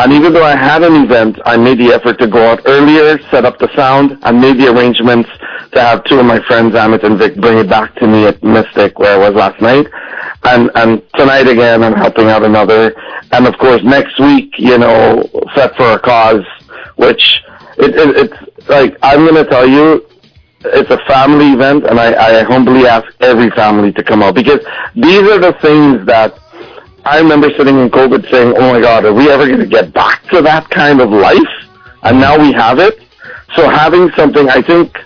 And even though I had an event, I made the effort to go out earlier, set up the sound, and made the arrangements to have two of my friends, Amit and Vic, bring it back to me at Mystic where I was last night. And and tonight again, I'm helping out another. And of course, next week, you know, set for a cause, which it, it, it's like I'm going to tell you, it's a family event, and I, I humbly ask every family to come out because these are the things that I remember sitting in COVID saying, "Oh my God, are we ever going to get back to that kind of life?" And now we have it. So having something, I think,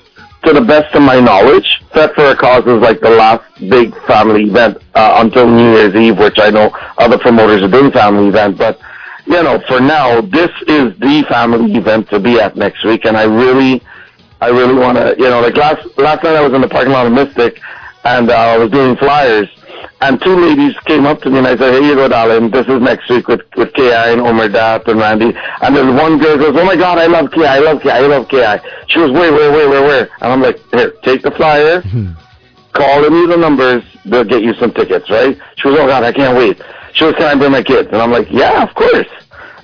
to the best of my knowledge, Set for a Cause is like the last big family event uh, until New Year's Eve, which I know other promoters are doing family event, but you know, for now, this is the family event to be at next week, and I really, I really want to, you know, like last last night I was in the parking lot of Mystic, and uh, I was doing flyers, and two ladies came up to me and I said, "Here you go, darling. This is next week with with Ki and Omer Dat and Randy." And then one girl goes, "Oh my God, I love Ki. I love Ki. I love Ki." She was, "Wait, wait, wait, wait, wait," And I'm like, "Here, take the flyer." Call them the numbers. They'll get you some tickets, right? She was, "Oh God, I can't wait." She was, "Can I bring my kids?" And I'm like, "Yeah, of course."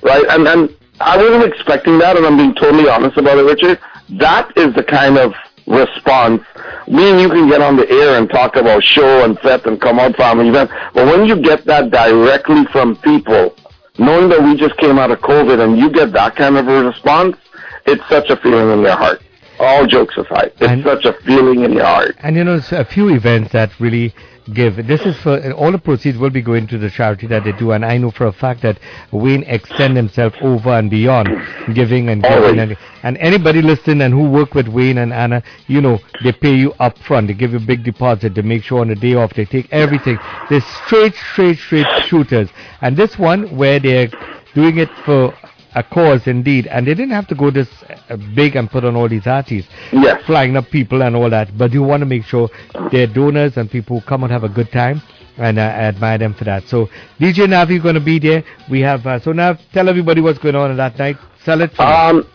Right? And and I wasn't expecting that, and I'm being totally honest about it, Richard. That is the kind of response. Me and you can get on the air and talk about show and set and come out family event, but when you get that directly from people, knowing that we just came out of COVID and you get that kind of a response, it's such a feeling in their heart. All jokes aside, it's And- such a feeling in your heart. And you know, it's a few events that really give. This is for all the proceeds will be going to the charity that they do, and I know for a fact that Wayne extend himself over and beyond, giving and giving. And, and anybody listening and who work with Wayne and Anna, you know, they pay you up front. They give you a big deposit. They make sure on the day off they take everything. They're straight, straight, straight shooters. And this one where they're doing it for a cause indeed, and they didn't have to go this uh, big and put on all these artists Yes. flying up people and all that. But you want to make sure they're donors and people who come and have a good time. And uh, I admire them for that. So DJ Navi going to be there. We have uh, so now tell everybody what's going on that night. Sell it. Um,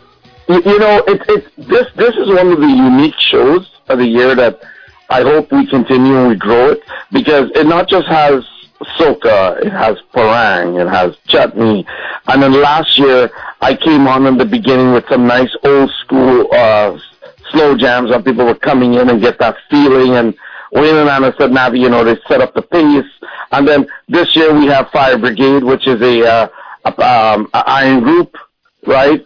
you, you know, it's it's this this is one of the unique shows of the year that I hope we continue and we grow it because it not just has soca, it has parang, it has chutney, and then last year I came on in the beginning with some nice old school uh, slow jams where people were coming in and get that feeling and. Wayne and Anna said, Navi, you know, they set up the pace. And then this year we have Fire Brigade, which is a, uh, a, um, a iron group, right?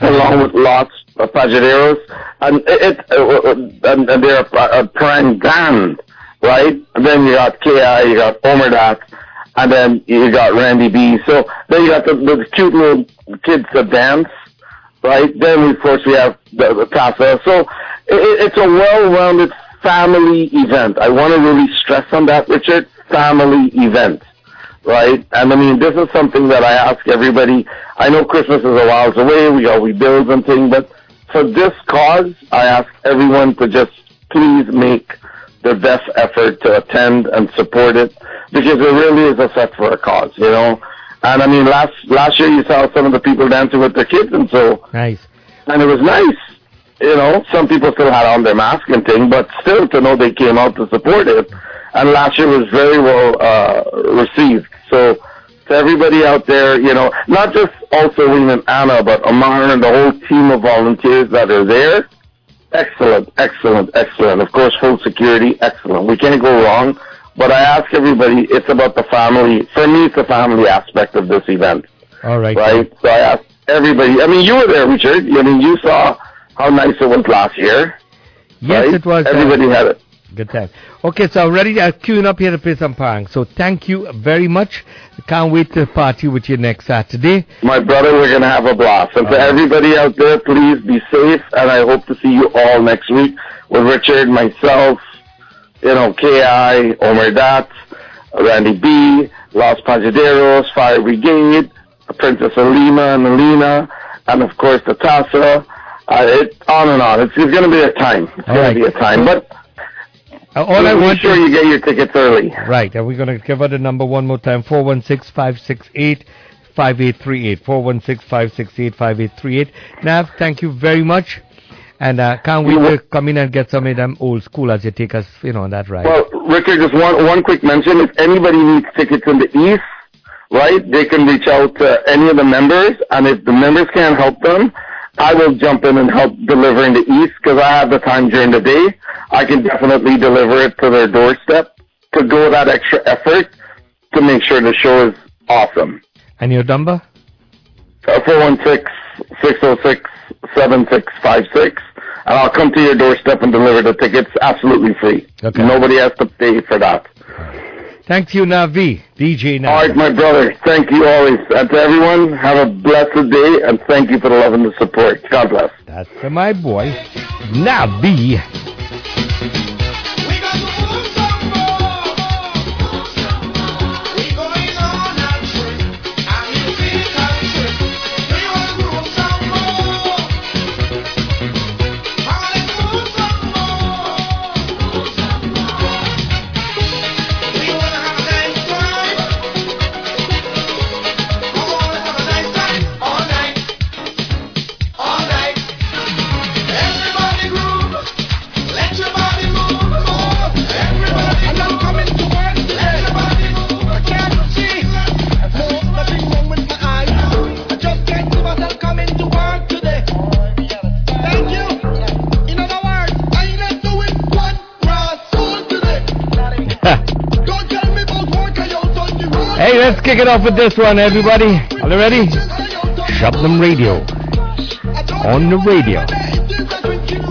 along with lots of pajaderos, and it, it uh, and, and they're a, a prime band, right? And then you got Ki, you got Omerdat, and then you got Randy B. So then you got the, the cute little kids that dance, right? Then of course we have the, the Tassa. So it, it's a well-rounded family event. I want to really stress on that, Richard. Family event right? And I mean, this is something that I ask everybody. I know Christmas is a while away. We got we bills and things, but for this cause, I ask everyone to just please make their best effort to attend and support it because it really is a set for a cause, you know. And I mean, last last year you saw some of the people dancing with their kids, and so nice. and it was nice. You know, some people still had on their mask and thing, but still to know they came out to support it. And last year was very well uh, received. So to everybody out there, you know, not just also Wayne and Anna, but Amar and the whole team of volunteers that are there. Excellent, excellent, excellent. Of course, food security, excellent. We can't go wrong. But I ask everybody, it's about the family. For me, it's the family aspect of this event All right. right? So I ask everybody. I mean, you were there, Richard. I mean, you saw how nice it was last year. Yes, right? it was. uh, Everybody had it. Good time. Okay, so I'm ready. Uh, queuing up here to play some pang. So thank you very much. Can't wait to party with you next Saturday. My brother, we're gonna have a blast. And for right. everybody out there, please be safe. And I hope to see you all next week with Richard, myself, you know, Ki, Omer Dat, Randy B, Los Pajaderos, Fire Brigade, Princess Alima and Alina, and of course the Tassa. Uh, it on and on. It's, it's going to be a time. It's going right. to be a time. But Uh, all I make want sure is- you get your tickets early. Right, and we're going to give out the number one more time 416 568 5838. 416 568 5838. Nav, thank you very much. And uh, can't wait You to come in and get some of them old school as you take us, you know, on that ride. Well, Richard, just one one quick mention. If anybody needs tickets in the east, right, they can reach out to any of the members, and if the members can't help them, I will jump in and help deliver in the East because I have the time during the day. I can definitely deliver it to their doorstep to go that extra effort to make sure the show is awesome. And your number? Uh, 416-606-7656. And I'll come to your doorstep and deliver the tickets absolutely free. Okay. Nobody has to pay for that. Thank you, Navi. DJ Navi. All right, my brother. Thank you always. And to everyone, have a blessed day, and thank you for the love and the support. God bless. That's for my boy, Navi. Kick it off with this one, everybody. Are you ready? Shabnum Radio. On the radio.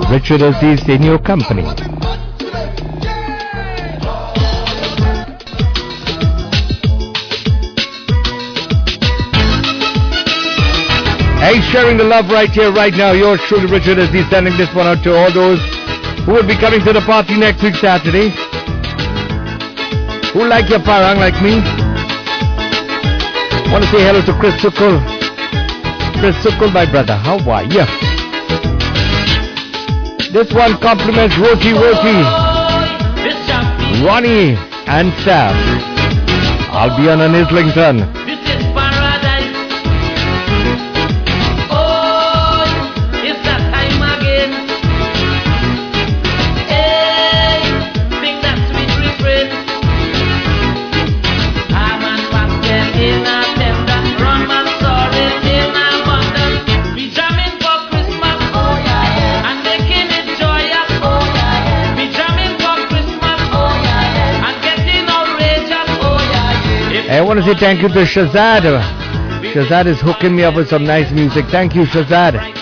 Richard Aziz in your company. Hey, sharing the love right here, right now. Yours truly, Richard Aziz, sending this one out to all those who will be coming to the party next week, Saturday. Who like your parang like me? Want to say hello to Chris Sukul. Chris Sukul, my brother. How are you? This one compliments Roti Roti, Ronnie, and Sam. I'll be on an Islington. Want to say thank you to Shazad. Shazad is hooking me up with some nice music. Thank you, Shazad.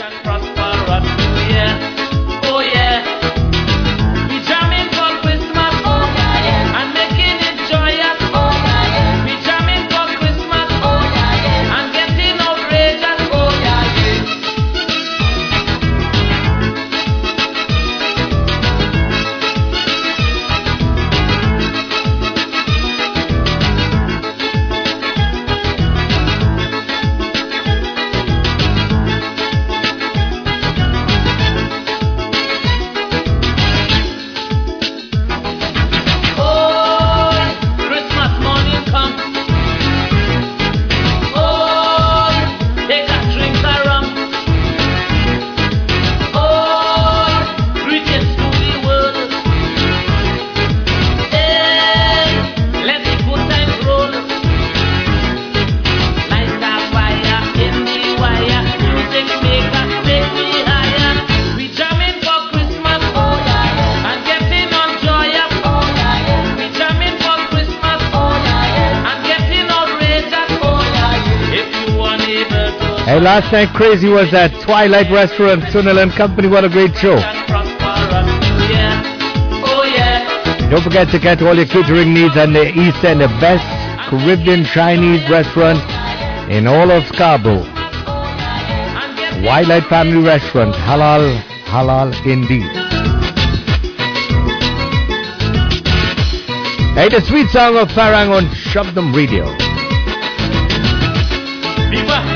Night crazy was that Twilight Restaurant, Sunil and Company. What a great show. and. Don't forget to get all your catering needs on the East End, the best Caribbean Chinese restaurant in all of Scarborough. And Twilight Family Restaurant, halal, halal indeed. Hey, the sweet song of Parang on Shabnum Radio. Viva,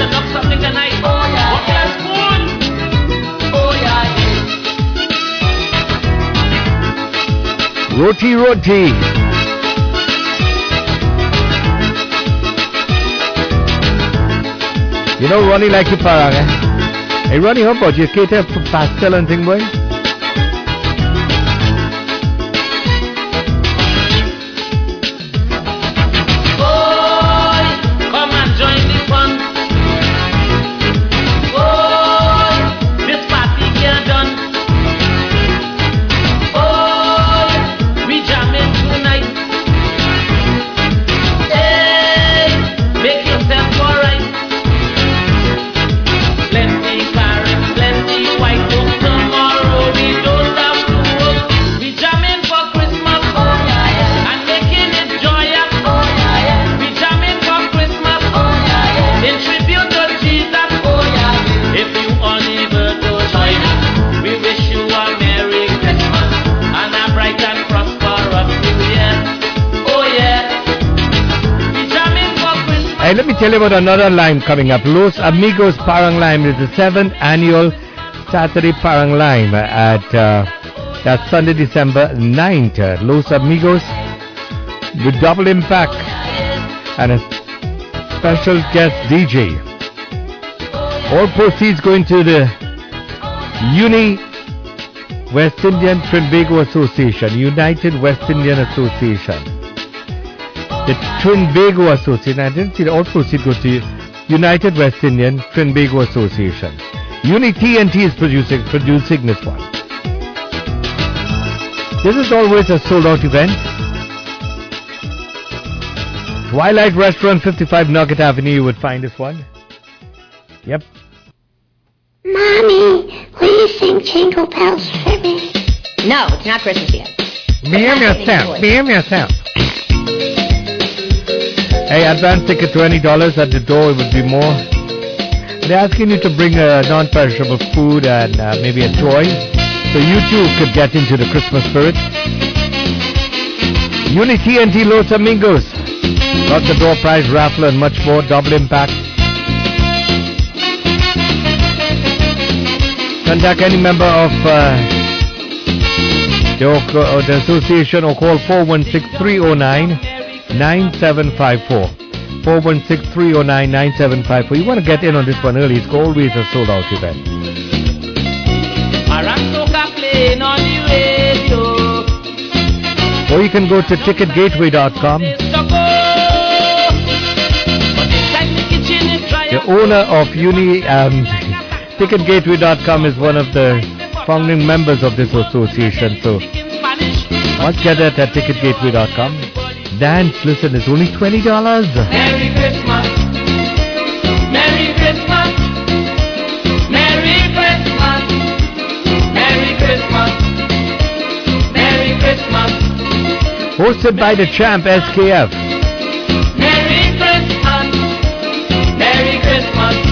yeah. I have to knock something tonight. Oh yeah. Bottle and spoon. Oh yeah, yeah. Roti Roti. You know Ronnie like your parang, eh? Hey Ronnie, how about you cater for pastel and thing, boy? Tell you about another lime coming up. Los Amigos Parang Lime is the seventh annual Saturday Parang Lime at uh, that's Sunday, December 9th. Uh, Los Amigos with double impact and a special guest DJ. All proceeds going to the Uni West Indian Trinbago Association, United West Indian Association. The Trinbago Association, I didn't see the all proceeds go to United West Indian Trinbago Association. Uni TNT is producing producing this one. This is always a sold out event. Twilight Restaurant, 55 Nugget Avenue, you would find this one. Yep. Mommy, will you sing Jingle Bells for me? No, it's not Christmas yet. Behave yourself. Behave yourself. Hey, advance ticket $20 at the door, it would be more. They're asking you to bring a non-perishable food and uh, maybe a toy, so you too could get into the Christmas spirit. Uni TNT Los Amigos. Got the door prize raffle and much more. Double impact. Contact any member of uh, the, or the association or call 416-309-9754. 416-309-9754. You want to get in on this one early. It's always a sold out event. Or you can go to ticketgateway.com. The owner of Uni um, ticketgateway.com is one of the founding members of this association. So must get it at ticketgateway.com. Dance, listen, it's only $20. Merry Christmas. Merry Christmas. Merry Christmas. Merry Christmas. Merry Christmas. Hosted by the champ SKF. Merry Christmas. Merry Christmas.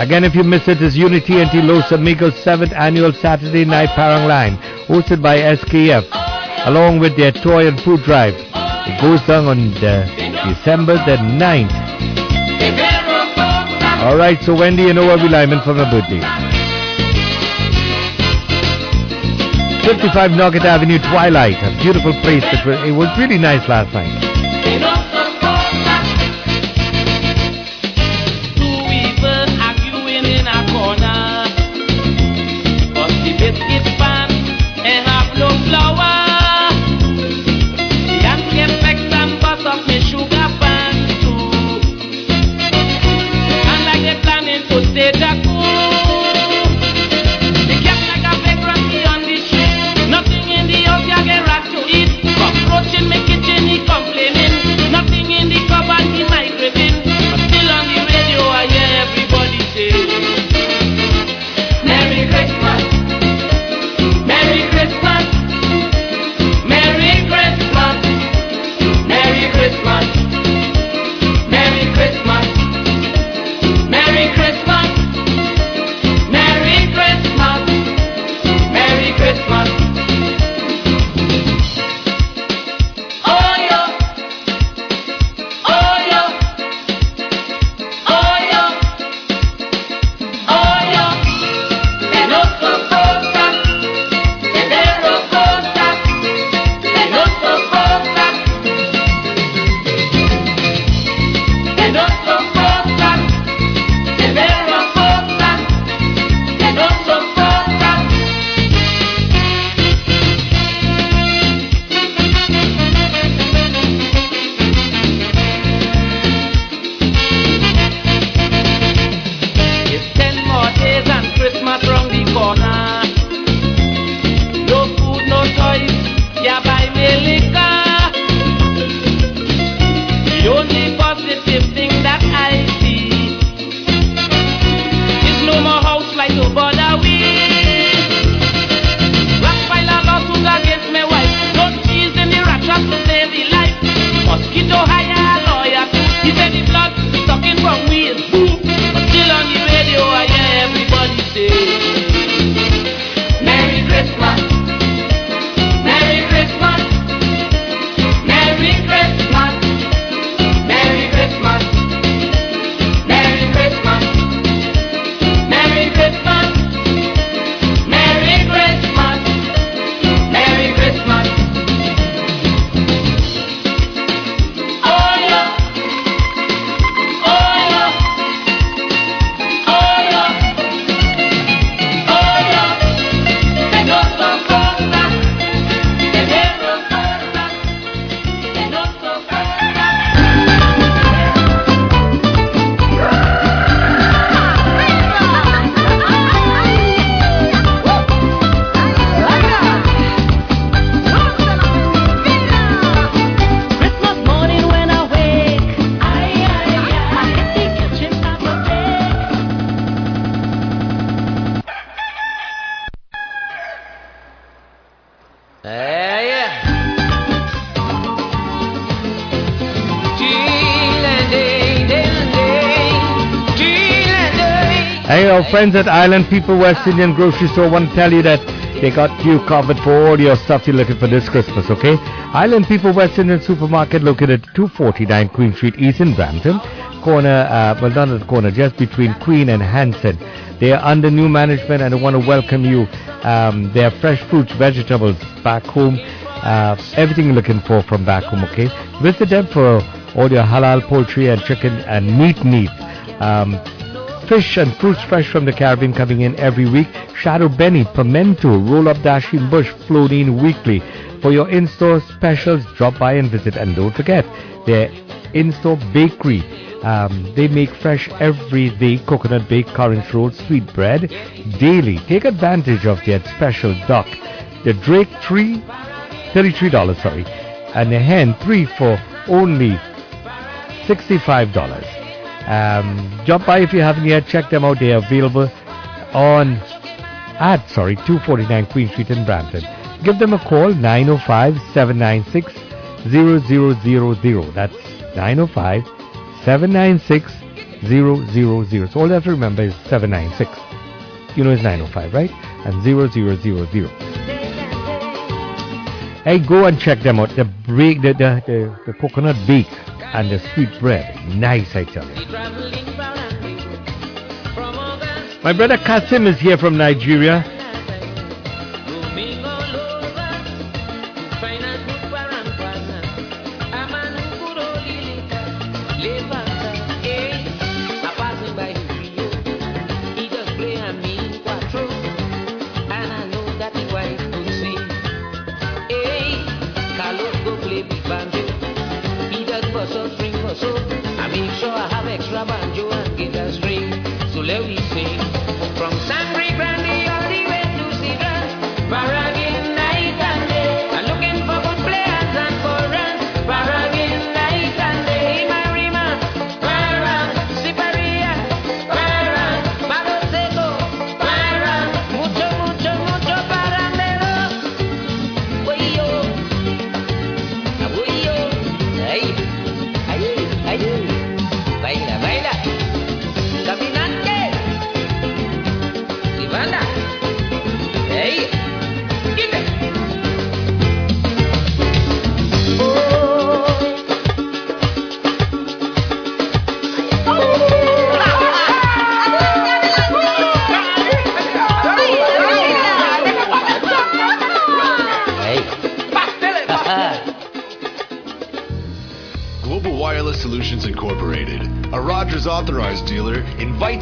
Again, if you miss it, it's Unity and Los Amigos 7th Annual Saturday Night Parang Lime, hosted by SKF, along with their toy and food drive. It goes down on the December the 9th. Alright, so Wendy you know and Noah Lyman for my birthday. 55 Nugget Avenue, Twilight, a beautiful place. That was, it was really nice last night. Friends at Island People West Indian Grocery Store want to tell you that they got you covered for all your stuff you're looking for this Christmas, okay? Island People West Indian Supermarket located at 249 Queen Street East in Brampton. Corner, uh, well, not at the corner, just between Queen and Hanson. They are under new management and I want to welcome you. Um, they have fresh fruits, vegetables back home. Uh, everything you're looking for from back home, okay? Visit them for all your halal poultry and chicken and meat needs. Um, fish and fruits fresh from the Caribbean coming in every week. Shadow Benny, Pimento, Roll Up Dasheen Bush, flown in weekly. For your in-store specials, drop by and visit. And don't forget, their in-store bakery. Um, they make fresh every day coconut baked currant roll, sweet bread daily. Take advantage of their special duck. The Drake tree, $33, sorry. And the hen, three for only $65. Um, drop by if you haven't yet. Check them out. They are available on at sorry 249 Queen Street in Brampton. Give them a call 905-796-0000. That's 905-796-0000. So all you have to remember is 796. You know it's 905, right? And 0000. Hey, go and check them out. The break, the, the, the, the coconut bake and the sweet bread. Nice, I tell you. My brother Kasim is here from Nigeria. I make sure I have extra banjo and guitar string. So let me sing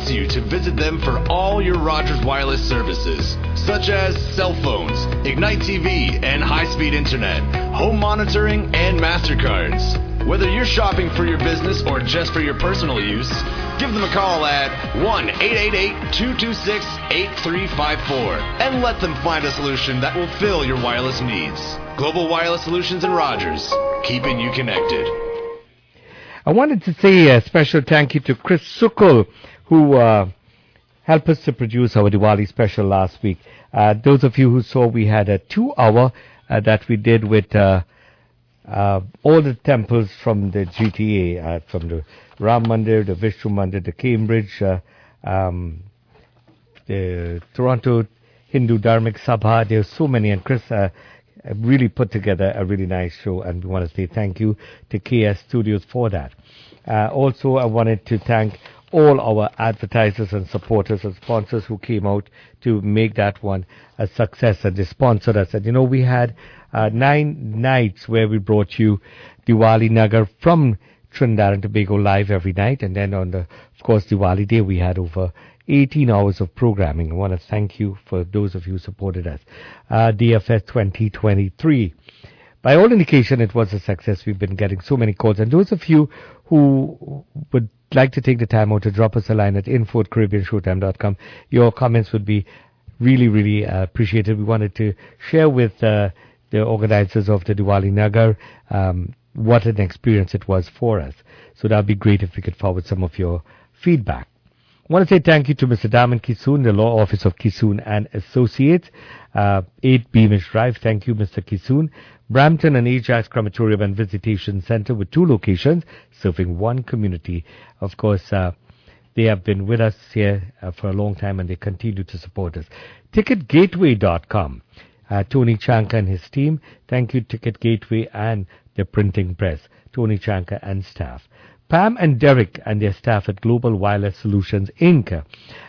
invites you to visit them for all your Rogers wireless services, such as cell phones, Ignite TV and high speed internet, home monitoring, and MasterCards. Whether you're shopping for your business or just for your personal use, give them a call at 1 888 226 8354 and let them find a solution that will fill your wireless needs. Global Wireless Solutions and Rogers, keeping you connected. I wanted to say a special thank you to Chris Sukul, who uh, helped us to produce our Diwali special last week. Uh, those of you who saw, we had a two-hour uh, that we did with uh, uh, all the temples from the GTA, uh, from the Ram Mandir, the Vishnu Mandir, the Cambridge, um, the Toronto Hindu Dharmic Sabha. There are so many, and Chris really put together a really nice show, and we want to say thank you to KS Studios for that. Uh, also, I wanted to thank all our advertisers and supporters and sponsors who came out to make that one a success, and they sponsored us. And you know, we had uh, nine nights where we brought you Diwali Nagar from Trinidad and Tobago live every night, and then on the, of course, Diwali Day, we had over 18 hours of programming. I want to thank you for those of you who supported us. Uh, DFS 2023. By all indication, it was a success. We've been getting so many calls. And those of you who would like to take the time out to drop us a line at info at caribbeanshowtime.com, your comments would be really, really uh, appreciated. We wanted to share with uh, the organizers of the Diwali Nagar um, what an experience it was for us. So that would be great if we could forward some of your feedback. I want to say thank you to Mr. Daman Kisoon, the law office of Kisoon and Associates, uh, 8 Beamish Drive. Thank you, Mr. Kisoon. Brampton and Ajax Crematorium and Visitation Center with two locations serving one community. Of course, uh, They have been with us here uh, for a long time and they continue to support us. Ticketgateway.com. Uh, Tony Chanka and his team. Thank you, Ticket Gateway and the printing press. Tony Chanka and staff. Pam and Derek and their staff at Global Wireless Solutions Inc.,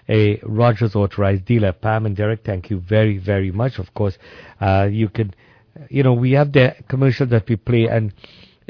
a Rogers authorized dealer. Pam and Derek, thank you very, very much. Of course, uh, you can, you know, we have the commercial that we play, and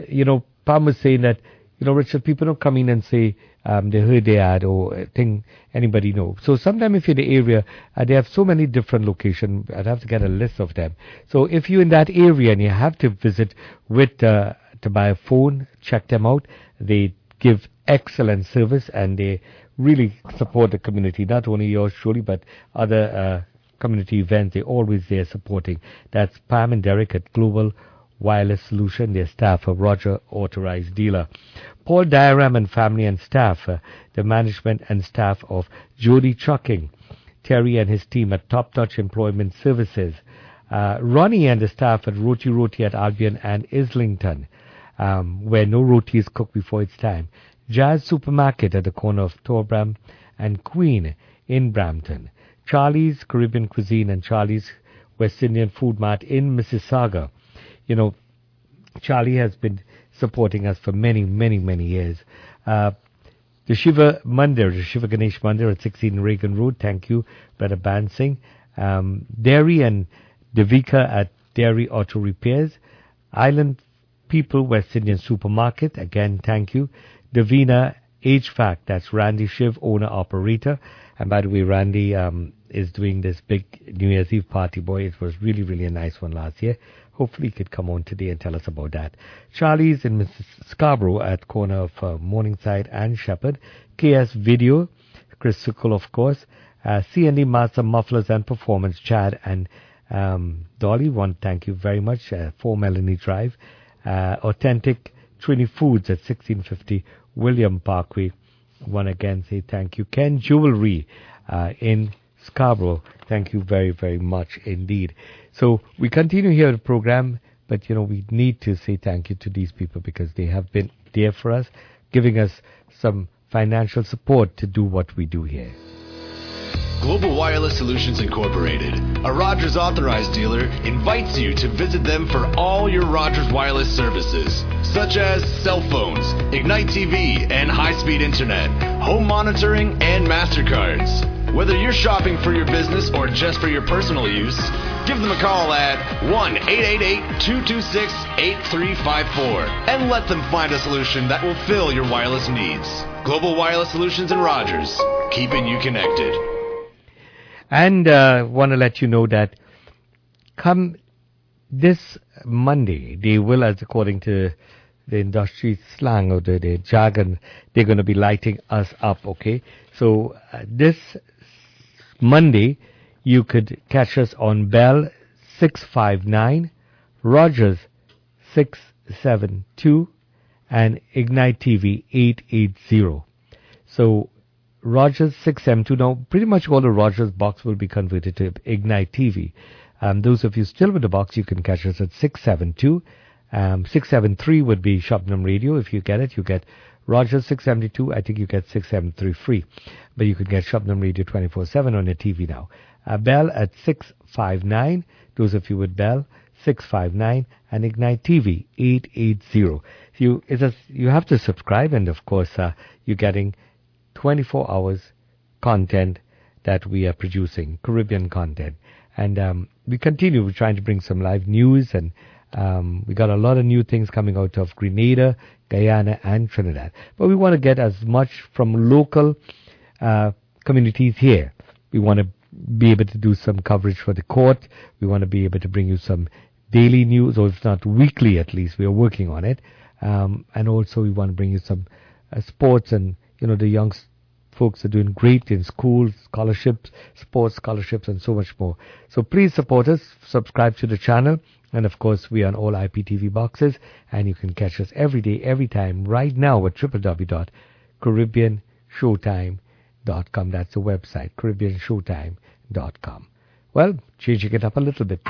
you know, Pam was saying that, you know, Richard, people don't come in and say um, they heard the ad or think anybody know. So sometimes if you're in the area, uh, they have so many different locations. I'd have to get a list of them. So if you're in that area and you have to visit with uh, to buy a phone, check them out. They give excellent service and they really support the community. Not only yours truly, but other uh, community events. They're always there supporting. That's Pam and Derek at Global Wireless Solution, their staff, a Roger authorized dealer. Paul Diaram and family and staff, uh, the management and staff of Jody Trucking, Terry and his team at Top Touch Employment Services, uh, Ronnie and the staff at Roti Roti at Albion and Islington, um, where no roti is cooked before its time. Jazz Supermarket at the corner of Torbram and Queen in Brampton. Charlie's Caribbean Cuisine and Charlie's West Indian Food Mart in Mississauga. You know, Charlie has been supporting us for many, many, many years. Uh, the Shiva Mandir, the Shiva Ganesh Mandir at 16 Reagan Road. Thank you, Brother Bansing. Um, Dairy and Devika at Dairy Auto Repairs. Island People West Indian Supermarket. Again, thank you. Davina HVAC. That's Randy Shiv, owner operator. And by the way, Randy um, is doing this big New Year's Eve party. Boy, it was really, really a nice one last year. Hopefully, he could come on today and tell us about that. Charlie's in Mrs. Scarborough at corner of uh, Morningside and Sheppard. KS Video, Chris Sukul, of course. Uh, C&D Master Mufflers and Performance, Chad and um, Dolly. One, thank you very much. Uh, 4 Melanie Drive. Uh, Authentic Trini Foods at 1650 William Parkway. One again, say thank you. Ken Jewelry uh, in Scarborough. Thank you very, very much indeed. So we continue here the program, but you know we need to say thank you to these people because they have been there for us, giving us some financial support to do what we do here. Global Wireless Solutions Incorporated, a Rogers authorized dealer, invites you to visit them for all your Rogers wireless services, such as cell phones, Ignite TV and high speed internet, home monitoring, and MasterCards. Whether you're shopping for your business or just for your personal use, give them a call at 1 888 226 8354 and let them find a solution that will fill your wireless needs. Global Wireless Solutions and Rogers, keeping you connected. And uh, want to let you know that come this Monday, they will, as according to the industry slang or the, the jargon, they're going to be lighting us up, okay? So uh, this Monday, you could catch us on Bell 659, Rogers 672, and Ignite TV 880. So Rogers 6M2. Now, pretty much all the Rogers box will be converted to Ignite TV. Um, those of you still with the box, you can catch us at 672. Um, 673 would be Shabnum Radio. If you get it, you get Rogers 672. I think you get 673 free. But you can get Shabnum Radio 24-7 on your TV now. Uh, Bell at 659. Those of you with Bell, 659. And Ignite TV, 880. You, a, you have to subscribe and of course, uh, you're getting 24 hours content that we are producing, Caribbean content. And um, we continue, we're trying to bring some live news and um, we got a lot of new things coming out of Grenada, Guyana, and Trinidad. But we want to get as much from local uh, communities here. We want to be able to do some coverage for the court. We want to be able to bring you some daily news, or if not weekly at least. We are working on it. Um, and also we want to bring you some uh, sports and, you know, the young folks are doing great in schools, scholarships, sports scholarships, and so much more. So please support us, subscribe to the channel, and of course we are on all IPTV boxes, and you can catch us every day, every time, right now at www.caribbeanshowtime.com. That's the website, caribbeanshowtime.com. Well, changing it up a little bit.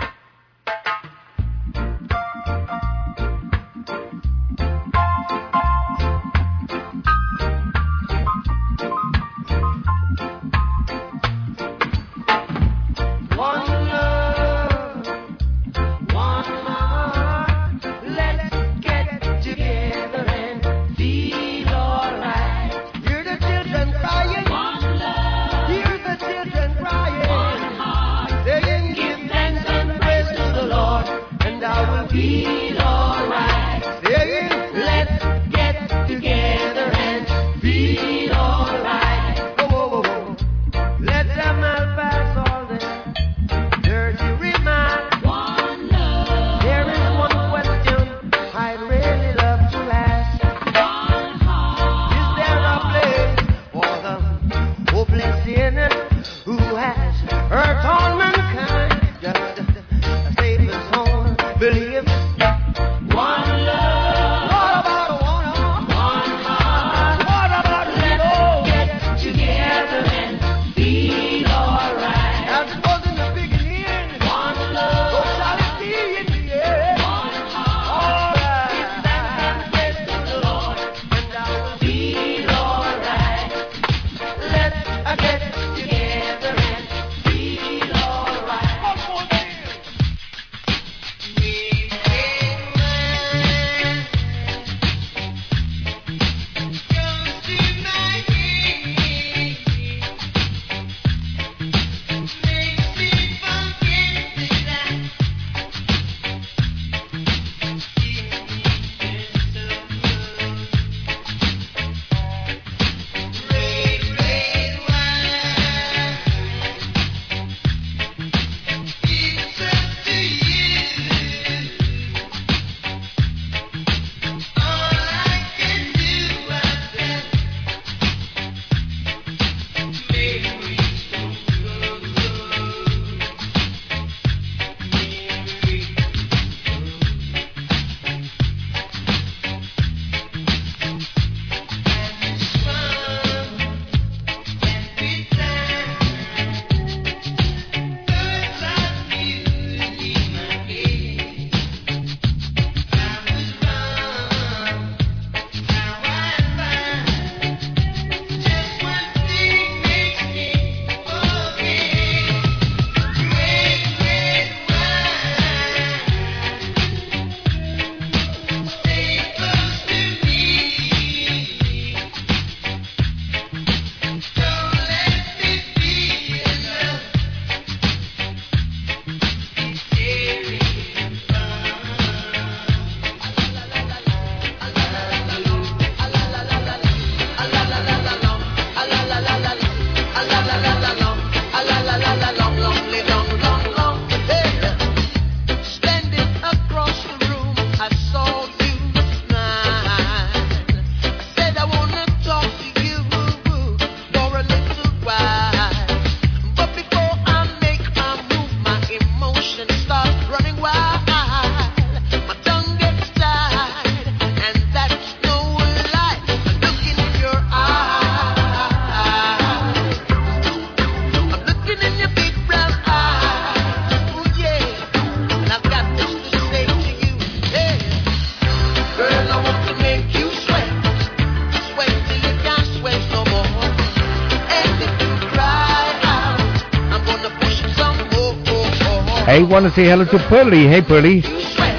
Want to say hello to Pearly. Hey, Pearly. You sweat,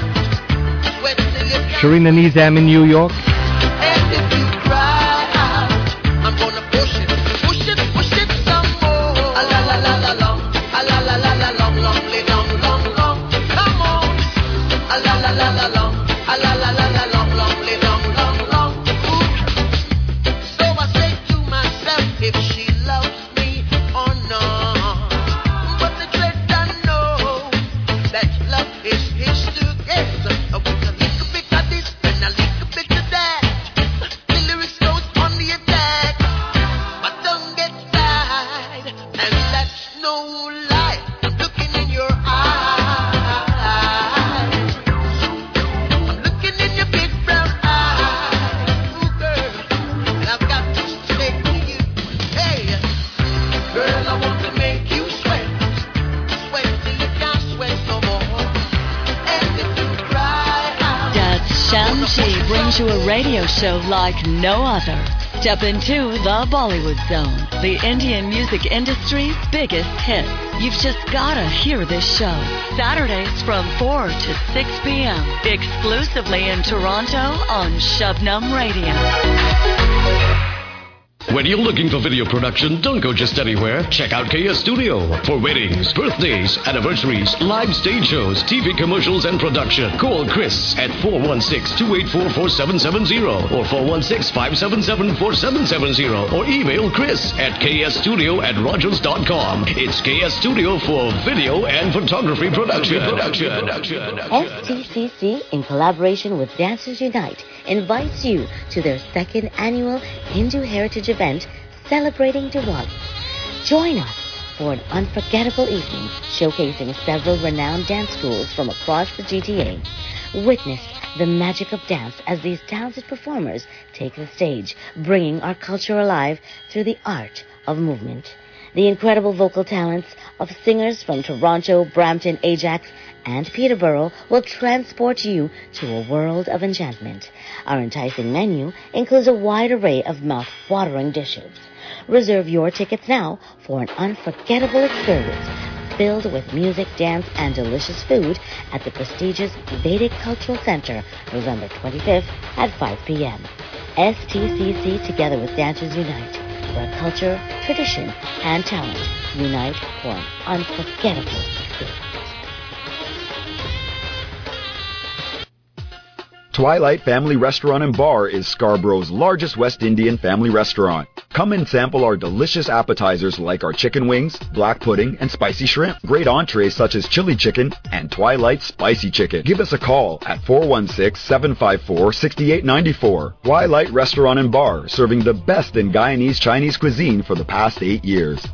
sweat till you can't Sharina Nizam in New York. Step into the Bollywood Zone, the Indian music industry's biggest hits. You've just gotta hear this show. Saturdays from 4 to 6 p.m. Exclusively in Toronto on Shabnum Radio. When you're looking for video production, don't go just anywhere. Check out KS Studio for weddings, birthdays, anniversaries, live stage shows, TV commercials, and production. Call Chris at 416-284-4770 or 416-577-4770 or email Chris at ksstudio at rogers.com. It's KS Studio for video and photography production. production, production. STCC, in collaboration with Dancers Unite, invites you to their second annual Hindu Heritage event celebrating Diwali. Join us for an unforgettable evening showcasing several renowned dance schools from across the GTA. Witness the magic of dance as these talented performers take the stage, bringing our culture alive through the art of movement. The incredible vocal talents of singers from Toronto, Brampton, Ajax, and Peterborough will transport you to a world of enchantment. Our enticing menu includes a wide array of mouth-watering dishes. Reserve your tickets now for an unforgettable experience filled with music, dance, and delicious food at the prestigious Vedic Cultural Center, November 25th at 5 p.m. STCC together with Dancers Unite, where culture, tradition, and talent unite for an unforgettable experience. Twilight Family Restaurant and Bar is Scarborough's largest West Indian family restaurant. Come and sample our delicious appetizers like our chicken wings, black pudding, and spicy shrimp. Great entrees such as chili chicken and Twilight spicy chicken. Give us a call at 416-754-6894. Twilight Restaurant and Bar, serving the best in Guyanese Chinese cuisine for the past eight years.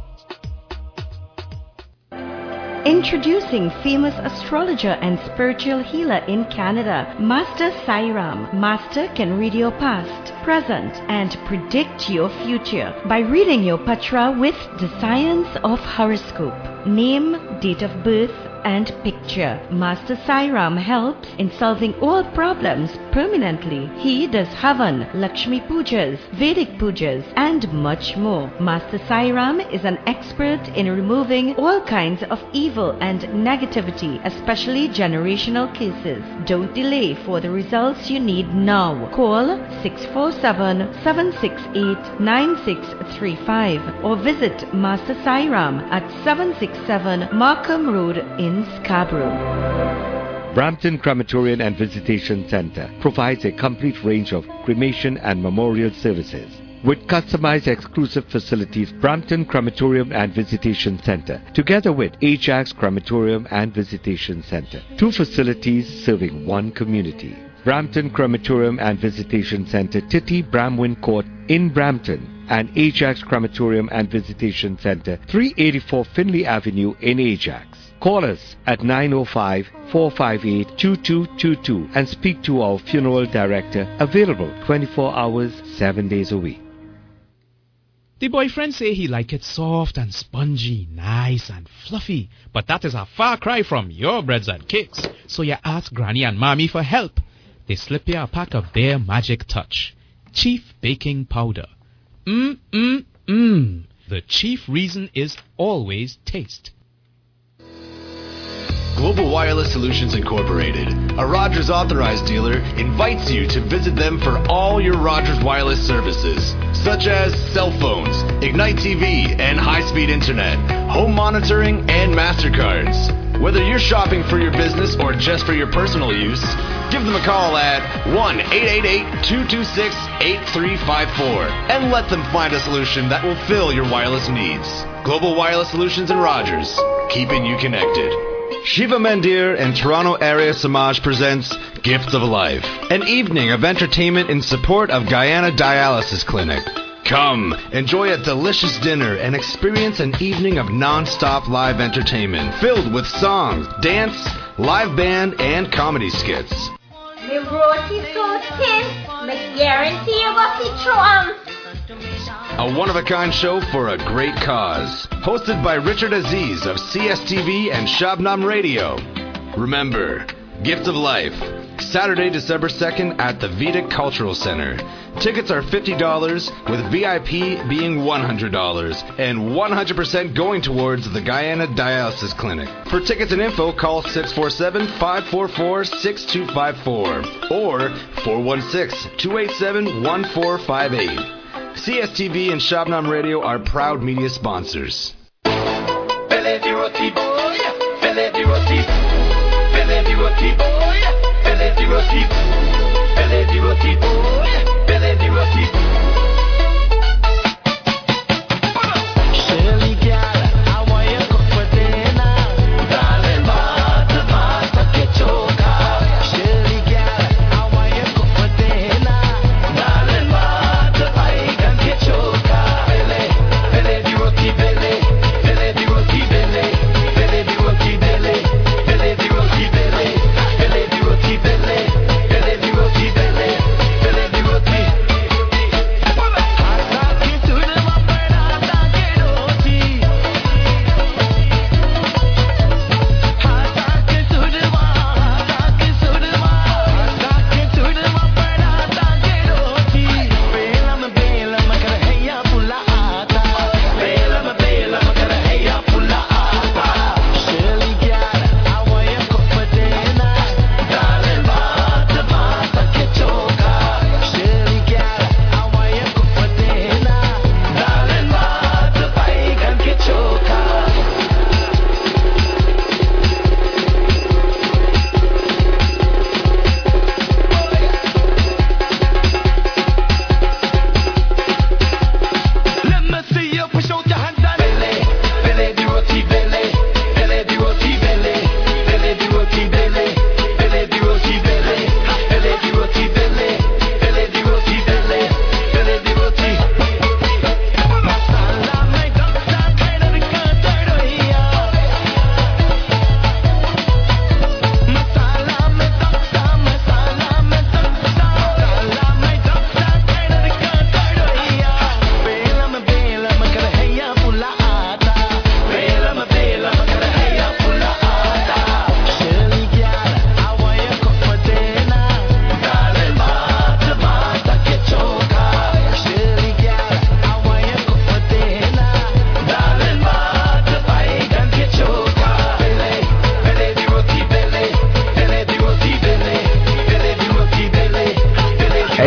Introducing famous astrologer and spiritual healer in Canada, Master Sairam. Master can read your past, present, and predict your future by reading your patra with the science of horoscope. Name, date of birth, and picture. Master Sairam helps in solving all problems permanently. He does Havan, Lakshmi Pujas, Vedic Pujas, and much more. Master Sairam is an expert in removing all kinds of evil and negativity, especially generational cases. Don't delay for the results you need now. Call 647 768 9635 or visit Master Sairam at 767 Markham Road in Scarborough. Brampton Crematorium and Visitation Center provides a complete range of cremation and memorial services. With customized exclusive facilities, Brampton Crematorium and Visitation Center, together with Ajax Crematorium and Visitation Center, two facilities serving one community. Brampton Crematorium and Visitation Center, Titty Bramwin Court in Brampton, and Ajax Crematorium and Visitation Center, 384 Finley Avenue in Ajax. Call us at 905 458 2222 and speak to our funeral director, available 24 hours, 7 days a week. The boyfriend say he like it soft and spongy, nice and fluffy. But that is a far cry from your breads and cakes. So you ask Granny and Mommy for help. They slip you a pack of their magic touch. Chief Baking Powder. Mmm, mmm, mmm. The chief reason is always taste. Global Wireless Solutions Incorporated, a Rogers authorized dealer, invites you to visit them for all your Rogers Wireless services, such as cell phones, Ignite TV and high speed internet, home monitoring, and MasterCards. Whether you're shopping for your business or just for your personal use, give them a call at 1 888 226 8354 and let them find a solution that will fill your wireless needs. Global Wireless Solutions and Rogers, keeping you connected. Shiva Mandir and Toronto Arya Samaj presents Gifts of Life, an evening of entertainment in support of Guyana Dialysis Clinic. Come, enjoy a delicious dinner and experience an evening of non-stop live entertainment filled with songs, dance, live band, and comedy skits. Me roti so thin, me guarantee you. A one of a kind show for a great cause. Hosted by Richard Aziz of CSTV and Shabnum Radio. Remember, Gift of Life. Saturday, December 2nd at the Vedic Cultural Center. Tickets are $50, with VIP being $100, and 100% going towards the Guyana Dialysis Clinic. For tickets and info, call 647 544 6254 or 416 287 1458. CSTV and Shabnum Radio are proud media sponsors.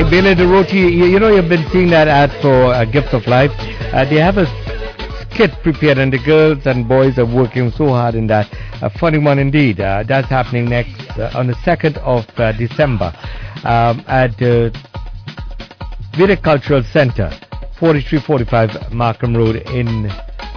Hey, Bela Roti, you, you know you've been seeing that ad for uh, Gift of Life. Uh, they have a skit prepared, and the girls and boys are working so hard in that. A funny one indeed. Uh, that's happening next uh, on the 2nd of uh, December um, at the Vedic Cultural Center, 4345 Markham Road in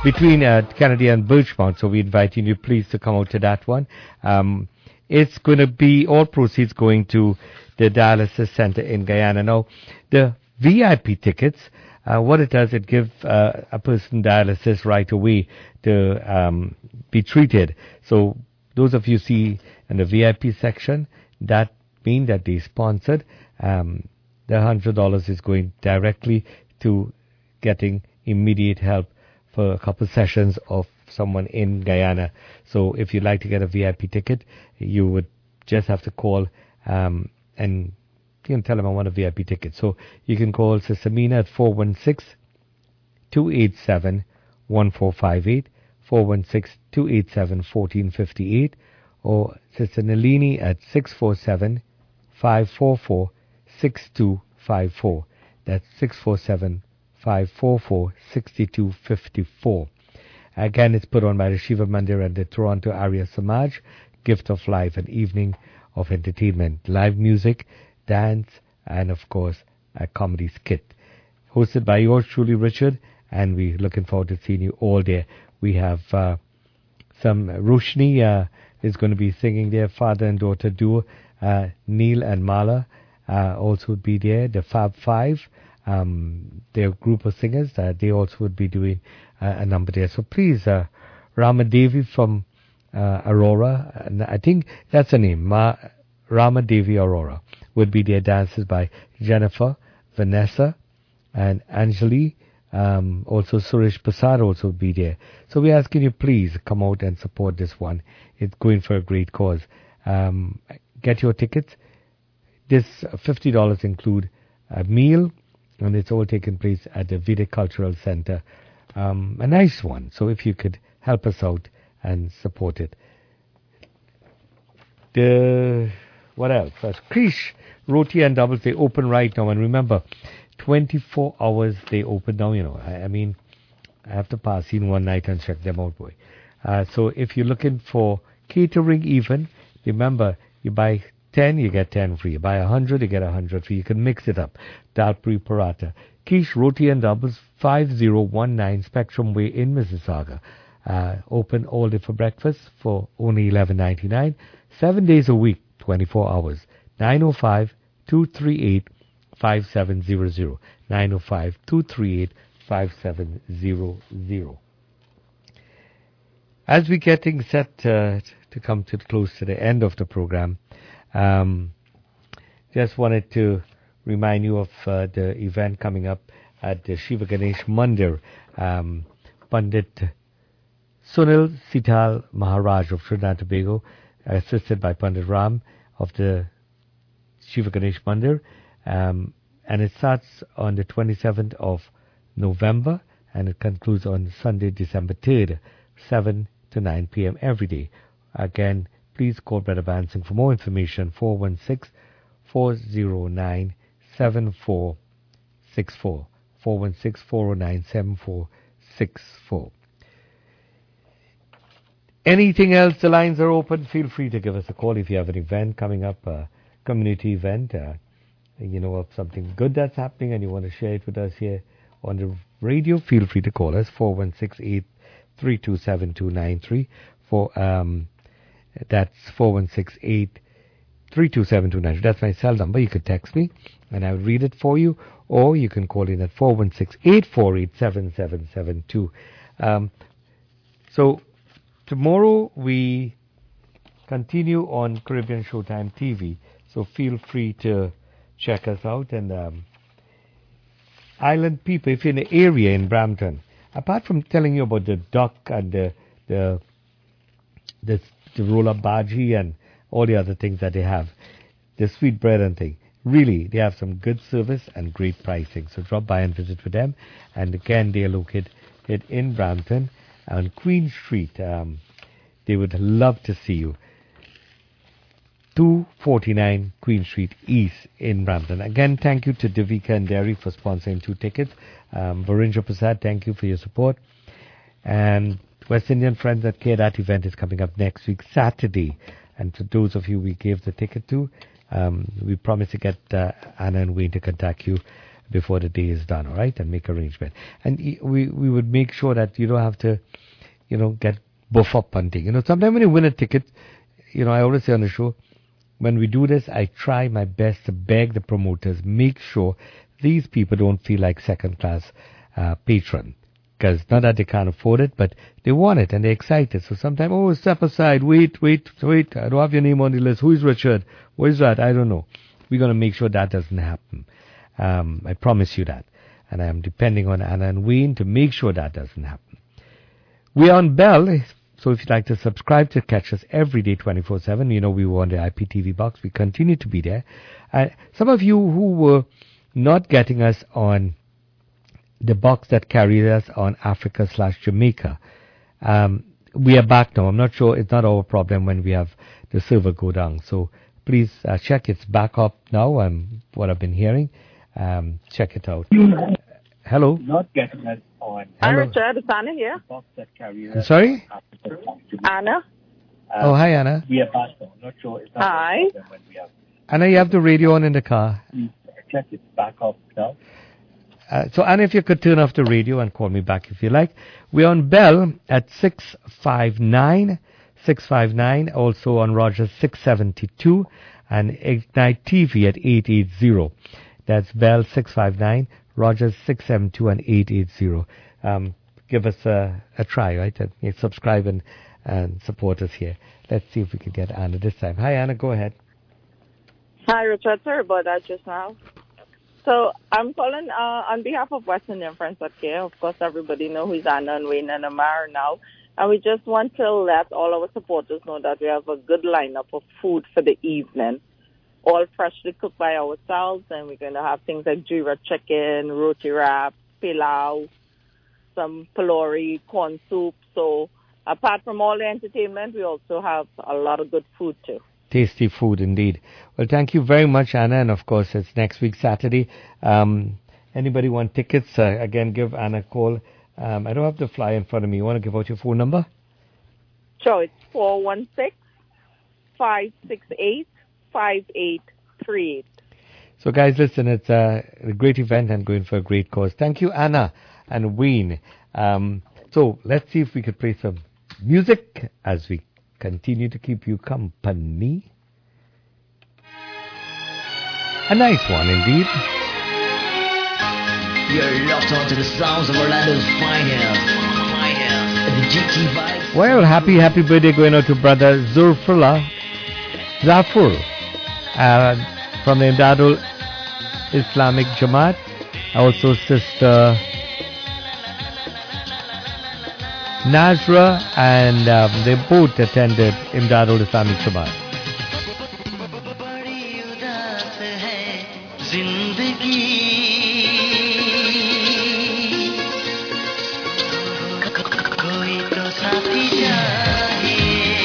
between uh, Kennedy and Birchmount. So we invite you please to come out to that one. Um, it's going to be all proceeds going to the dialysis center in Guyana. Now, the VIP tickets, uh, what it does, it gives uh, a person dialysis right away to um, be treated. So those of you see in the VIP section, that mean that they sponsored. Um, the hundred dollars is going directly to getting immediate help for a couple sessions of someone in Guyana. So if you'd like to get a VIP ticket, you would just have to call um, and you can tell them I want a VIP ticket. So you can call Sister Mina at 416 287 1458, 416 287 1458, or Sister at 647 544 6254. That's 647 544 6254. Again, it's put on by the Shiva Mandir and the Toronto Arya Samaj. Gift of Life, an evening of entertainment, live music, dance, and of course, a comedy skit. Hosted by yours truly, Richard, and we're looking forward to seeing you all there. We have uh, some Roshni uh, is going to be singing there, father and daughter duo. Uh, Neil and Mala uh, also would be there. The Fab Five, um, their group of singers, uh, they also would be doing uh, a number there. So please, Ramadevi from uh, Aurora, and I think that's her name, Ma- Ramadevi Aurora, would be there. Dances by Jennifer, Vanessa, and Anjali. Um, also, Suresh Prasad also would be there. So we're asking you, please come out and support this one. It's going for a great cause. Um, get your tickets. This $50 include a meal, and it's all taking place at the Vedic Cultural Center. Um, a nice one. So if you could help us out and support it. The what else? Krish Roti and Doubles they open right now, and remember, 24 hours they open now. You know, I, I mean, I have to pass in one night and check them out, boy. Uh, so if you're looking for catering, even remember you buy 10, you get 10 free. You buy 100, you get 100 free. You can mix it up. Dalpuri Paratha. Quiche Roti and Doubles, 5019 Spectrum Way in Mississauga. Uh, open all day for breakfast for only 11.99. Seven days a week, 24 hours. 905 238 5700. 905 238 5700. As we're getting set uh, to come to close to the end of the program, um, just wanted to remind you of uh, the event coming up at the Shiva Ganesh Mandir. Um, Pandit Sunil Sital Maharaj of Trinidad and Tobago, assisted by Pandit Ram of the Shiva Ganesh Mandir. Um, and it starts on the 27th of November and it concludes on Sunday, December 3rd, 7 to 9 p.m. every day. Again, please call Brother Bansing for more information, 416 409 7464. 416 409 7464. Anything else? The lines are open. Feel free to give us a call if you have an event coming up, a community event, uh, you know, of something good that's happening and you want to share it with us here on the radio. Feel free to call us 416 327 For um, that's 416 327 That's my cell number. You could text me and I will read it for you, or you can call in at 416 848 7772. Um, so tomorrow we continue on Caribbean Showtime TV. So feel free to check us out. And um, island people, if you're in the area in Brampton, apart from telling you about the duck and the the the, the roll up bhaji and all the other things that they have, the sweet bread and thing. Really, they have some good service and great pricing. So drop by and visit with them. And again, they are located in Brampton on Queen Street. Um, they would love to see you. 249 Queen Street East in Brampton. Again, thank you to Divika and Derry for sponsoring two tickets. Um, Varindra Prasad, thank you for your support. And West Indian Friends at that event is coming up next week, Saturday. And to those of you we gave the ticket to, um, we promise to get uh, Anna and Wayne to contact you before the day is done, all right, and make arrangement. And we we would make sure that you don't have to, you know, get buff up hunting. You know, sometimes when you win a ticket, you know, I always say on the show, when we do this, I try my best to beg the promoters, make sure these people don't feel like second class uh, patron. Because not that they can't afford it, but they want it and they're excited. So sometimes, oh, step aside, wait, wait, wait, I don't have your name on the list. Who is Richard? What is that? I don't know. We're going to make sure that doesn't happen. Um, I promise you that. And I am depending on Anna and Wayne to make sure that doesn't happen. We're on Bell, so if you'd like to subscribe to catch us every day 24-7, you know we were on the IPTV box. We continue to be there. Uh, some of you who were not getting us on the box that carried us on Africa slash Jamaica, um, we are back now. I'm not sure. It's not our problem when we have the server go down. So please uh, check. It's back up now. Um, what I've been hearing. Um, check it out. Hello. Not getting us on. Hi, Hello. Richard. It's Anna here. Box that carrier. I'm sorry. Anna. oh, hi, Anna. We are back now. Not sure. It's not Hi. a problem when we have. Anna, you have the radio on in the car. Check it's back up now. Uh, so, Anna, if you could turn off the radio and call me back if you like. We're on Bell at 659, 659, also on Rogers 672, and Ignite TV at 880. That's Bell 659, Rogers 672, and 880. Um, give us a, a try, right? And subscribe and, and support us here. Let's see if we can get Anna this time. Hi, Anna, go ahead. Hi, Richard. Sorry about that just now. So I'm calling uh, on behalf of West Indian Friends of Care. Of course, everybody know who's Anna and Wayne and Amar now. And we just want to let all our supporters know that we have a good lineup of food for the evening. All freshly cooked by ourselves, and we're going to have things like jira chicken, roti wrap, pilau, some pilori, corn soup. So apart from all the entertainment, we also have a lot of good food too. Tasty food indeed. Well, thank you very much, Anna. And of course, it's next week, Saturday. Um, anybody want tickets? Uh, again, give Anna a call. Um, I don't have the flyer in front of me. You want to give out your phone number? Sure, it's 416 568 5838. So, guys, listen, it's a, a great event and going for a great cause. Thank you, Anna and Wayne. Um, so, let's see if we could play some music as we continue to keep you company. A nice one indeed. You're locked onto the sounds of Orlando's finest. Finest. The GT vibes. Well, happy, happy birthday going out to brother Zurfula Zafur uh, from the Imdadul Islamic Jamaat. Also, sister Nazra, and um, they both attended Imdadul Islamic Jamaat.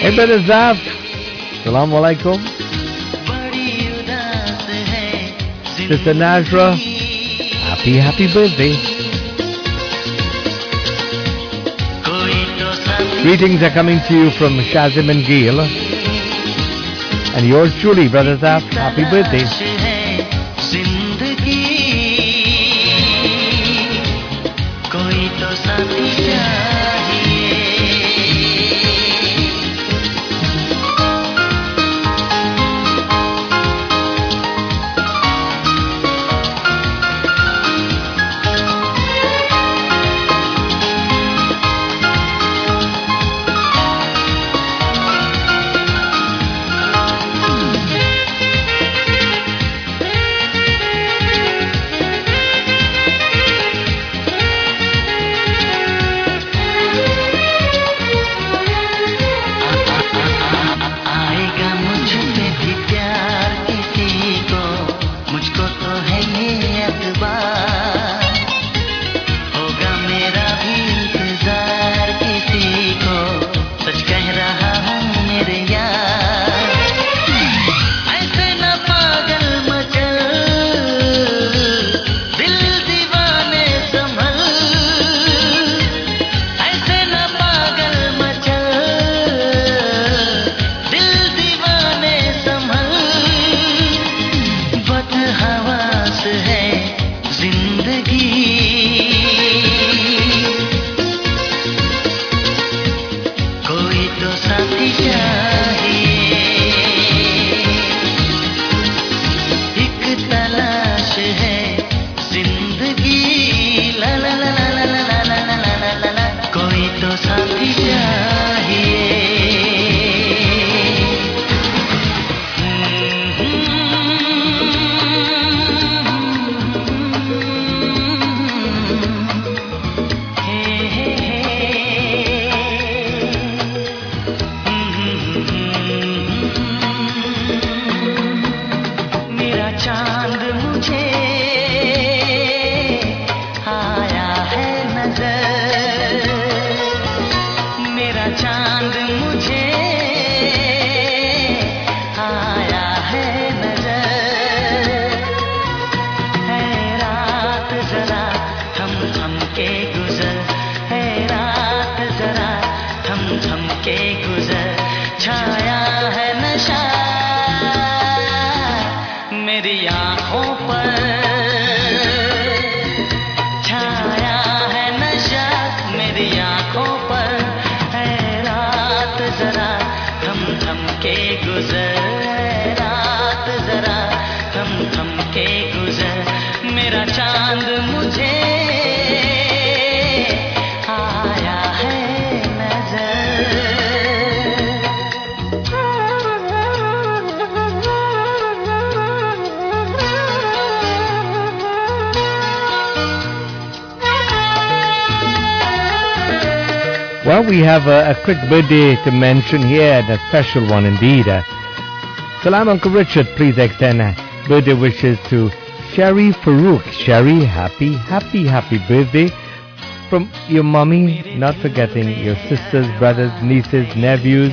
Hey, brother Zaf. Salaam alaikum. Sister Nazra. Happy, happy birthday. Greetings are coming to you from Shazim and Gail. And yours truly, Brother Zaf. Happy birthday. We have a, a quick birthday to mention here, and a special one indeed. Uh, Salam, Uncle Richard. Please extend birthday wishes to Sherry Farouk. Sherry, happy, happy, happy birthday from your mommy, not forgetting your sisters, brothers, nieces, nephews.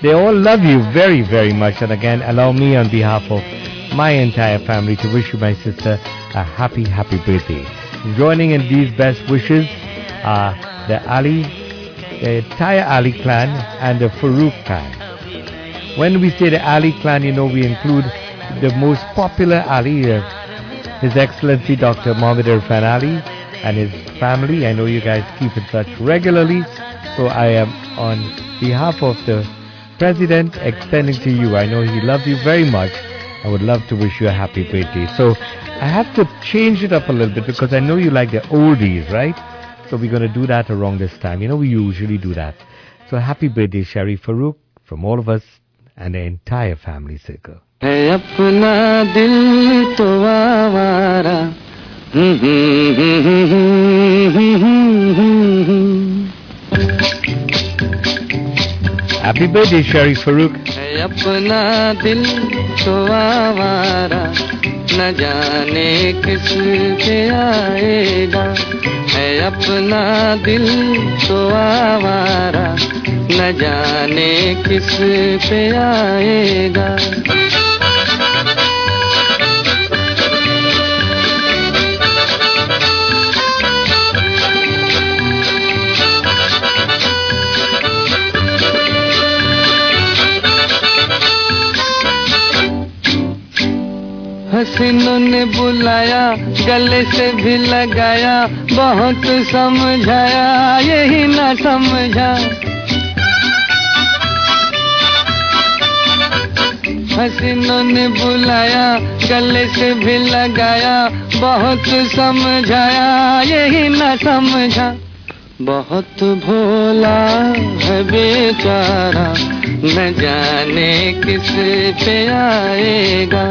They all love you very, very much. And again, allow me on behalf of my entire family to wish you, my sister, a happy, happy birthday. Joining in these best wishes are the Ali, the entire Ali clan and the Farouk clan. When we say the Ali clan, you know, we include the most popular Ali, uh, His Excellency Dr. Mohamed Irfaan Ali and his family. I know you guys keep in touch regularly. So I am on behalf of the President extending to you. I know he loves you very much. I would love to wish you a happy birthday. So I have to change it up a little bit because I know you like the oldies, right? So we're going to do that around this time. You know, we usually do that. So happy birthday, Sherry Farouk, from all of us and the entire family circle. Happy birthday Sharif Farooq अपना दिल तो आवारा, न जाने किस पे आएगा। है अपना दिल तो आवारा, न जाने किस पे आएगा। हसीनों ने बुलाया, गले से भी लगाया, बहुत समझाया, यही ना समझा। हसीनों ने बुलाया, गले से भी लगाया, बहुत समझाया, यही ना समझा। बहुत भोला है बेचारा न जाने किस पे आएगा।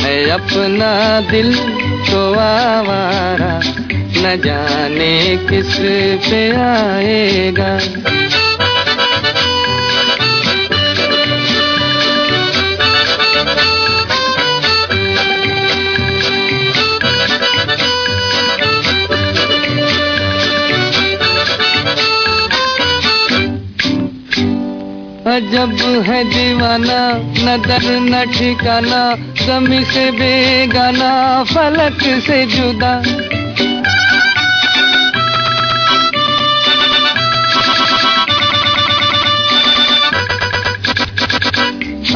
है अपना दिल तो आवारा, न जाने किस पे आएगा। अजब है दीवाना न दर न ठिकाना गमी से बेगाना, फलक से जुदा।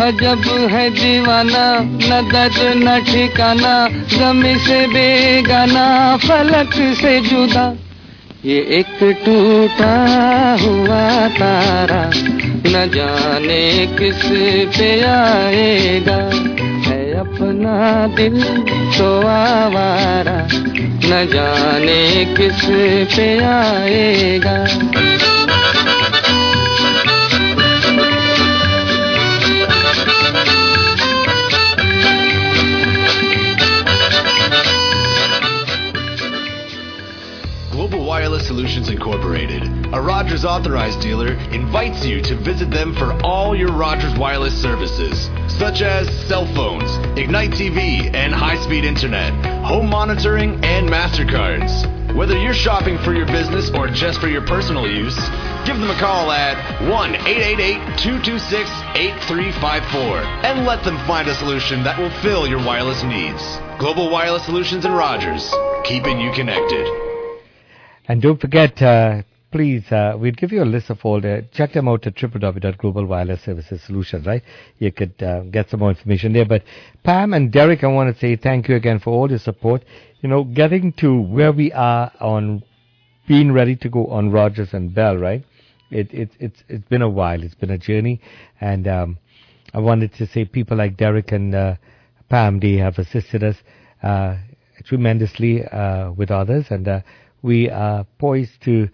अजब है दीवाना न दर्द न ठिकाना गमी से बेगाना, फलक से जुदा। ये एक टूटा हुआ तारा न जाने किस पे आएगा। है अपना दिल तो आवारा। न जाने किस पे आएगा। Solutions Incorporated, a Rogers authorized dealer, invites you to visit them for all your Rogers wireless services, such as cell phones, Ignite TV and high speed internet, home monitoring, and MasterCards. Whether you're shopping for your business or just for your personal use, give them a call at 1 888 226 8354 and let them find a solution that will fill your wireless needs. Global Wireless Solutions and Rogers, keeping you connected. And don't forget, uh, please, uh, we'll give you a list of all the, check them out at www.global wireless services solutions, right? You could uh, get some more information there. But Pam and Derek, I want to say thank you again for all your support. You know, getting to where we are on being ready to go on Rogers and Bell, right? It, it, it's, it's been a while. It's been a journey. And, um, I wanted to say people like Derek and, uh, Pam, they have assisted us, uh, tremendously uh, with others, and uh, we are poised to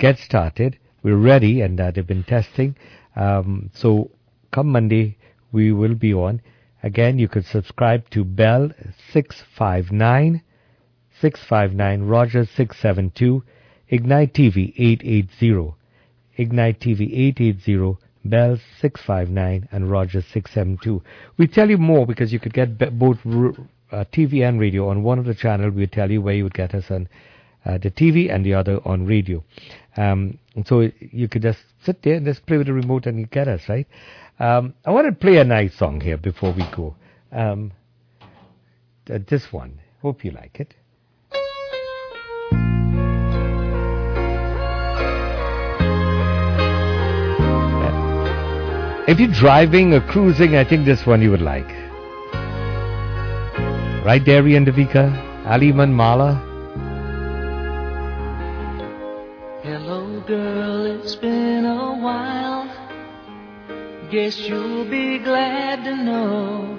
get started. We're ready, and uh, they've been testing. Um, so come Monday, we will be on. Again, you could subscribe to Bell 659, 659, Rogers 672, Ignite TV 880, Ignite TV 880, Bell 659, and Rogers 672. We tell you more because you could get both uh, TV and radio on one of the channels. We'll tell you where you would get us on uh, the TV and the other on radio. Um, so you could just sit there and just play with the remote and you get us, right? Um, I want to play a nice song here before we go. Um, uh, this one. Hope you like it. If you're driving or cruising, I think this one you would like. Right, Derry and Davika? Aliman Mala? Guess you'll be glad to know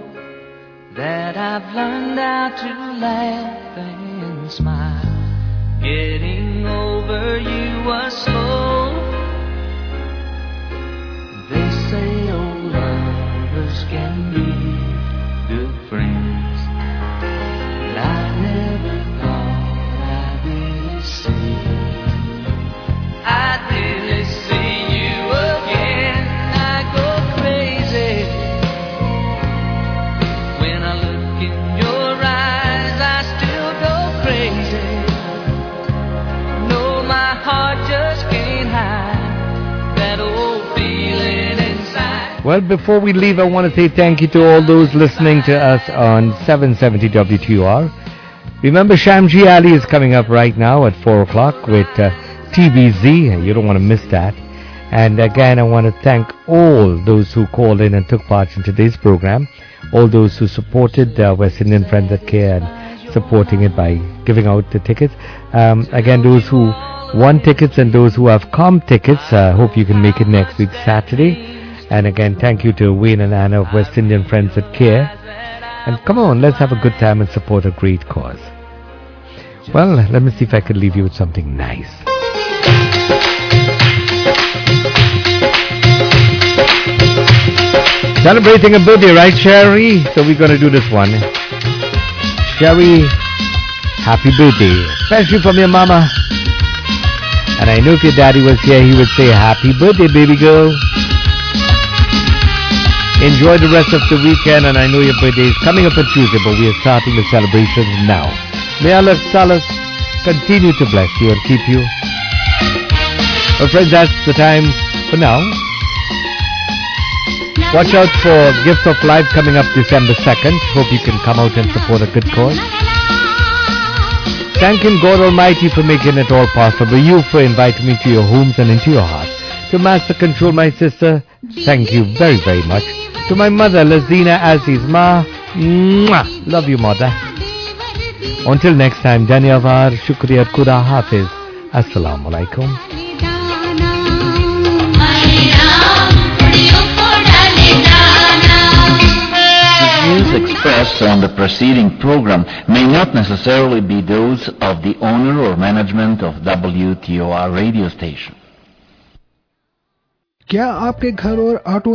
that I've learned how to laugh and smile. Getting over you was slow. They say old lovers can be good friends. Well, before we leave, I want to say thank you to all those listening to us on 770 WTOR. Remember, Shamji Ali is coming up right now at 4 o'clock with uh, TBZ. You don't want to miss that. And again, I want to thank all those who called in and took part in today's program, all those who supported uh, West Indian Friends at Care and supporting it by giving out the tickets. Um, again, those who won tickets and those who have come tickets, uh, hope you can make it next week, Saturday. And again, thank you to Wayne and Anna of West Indian Friends at Care. And come on, let's have a good time and support a great cause. Well, let me see if I can leave you with something nice. Celebrating a birthday, right, Sherry? So we're going to do this one. Sherry, happy birthday, especially from your mama. And I know if your daddy was here, he would say, Happy birthday, baby girl. Enjoy the rest of the weekend, and I know your birthday is coming up on Tuesday, but we are starting the celebrations now. May Allah Ta'ala continue to bless you and keep you. Well, friends, that's the time for now. Watch out for Gift of Life coming up December 2nd. Hope you can come out and support a good cause. Thanking God Almighty for making it all possible. You for inviting me to your homes and into your hearts. To Master Control, my sister, thank you very, very much. To my mother, Lazina Aziz. Ma, mwah, love you, mother. Until next time, Danyawar, Shukriya, Khuda Hafiz. Assalamu alaikum. expressed on the preceding program may not necessarily be those of the owner or management of WTOR radio station. क्या आपके घर और auto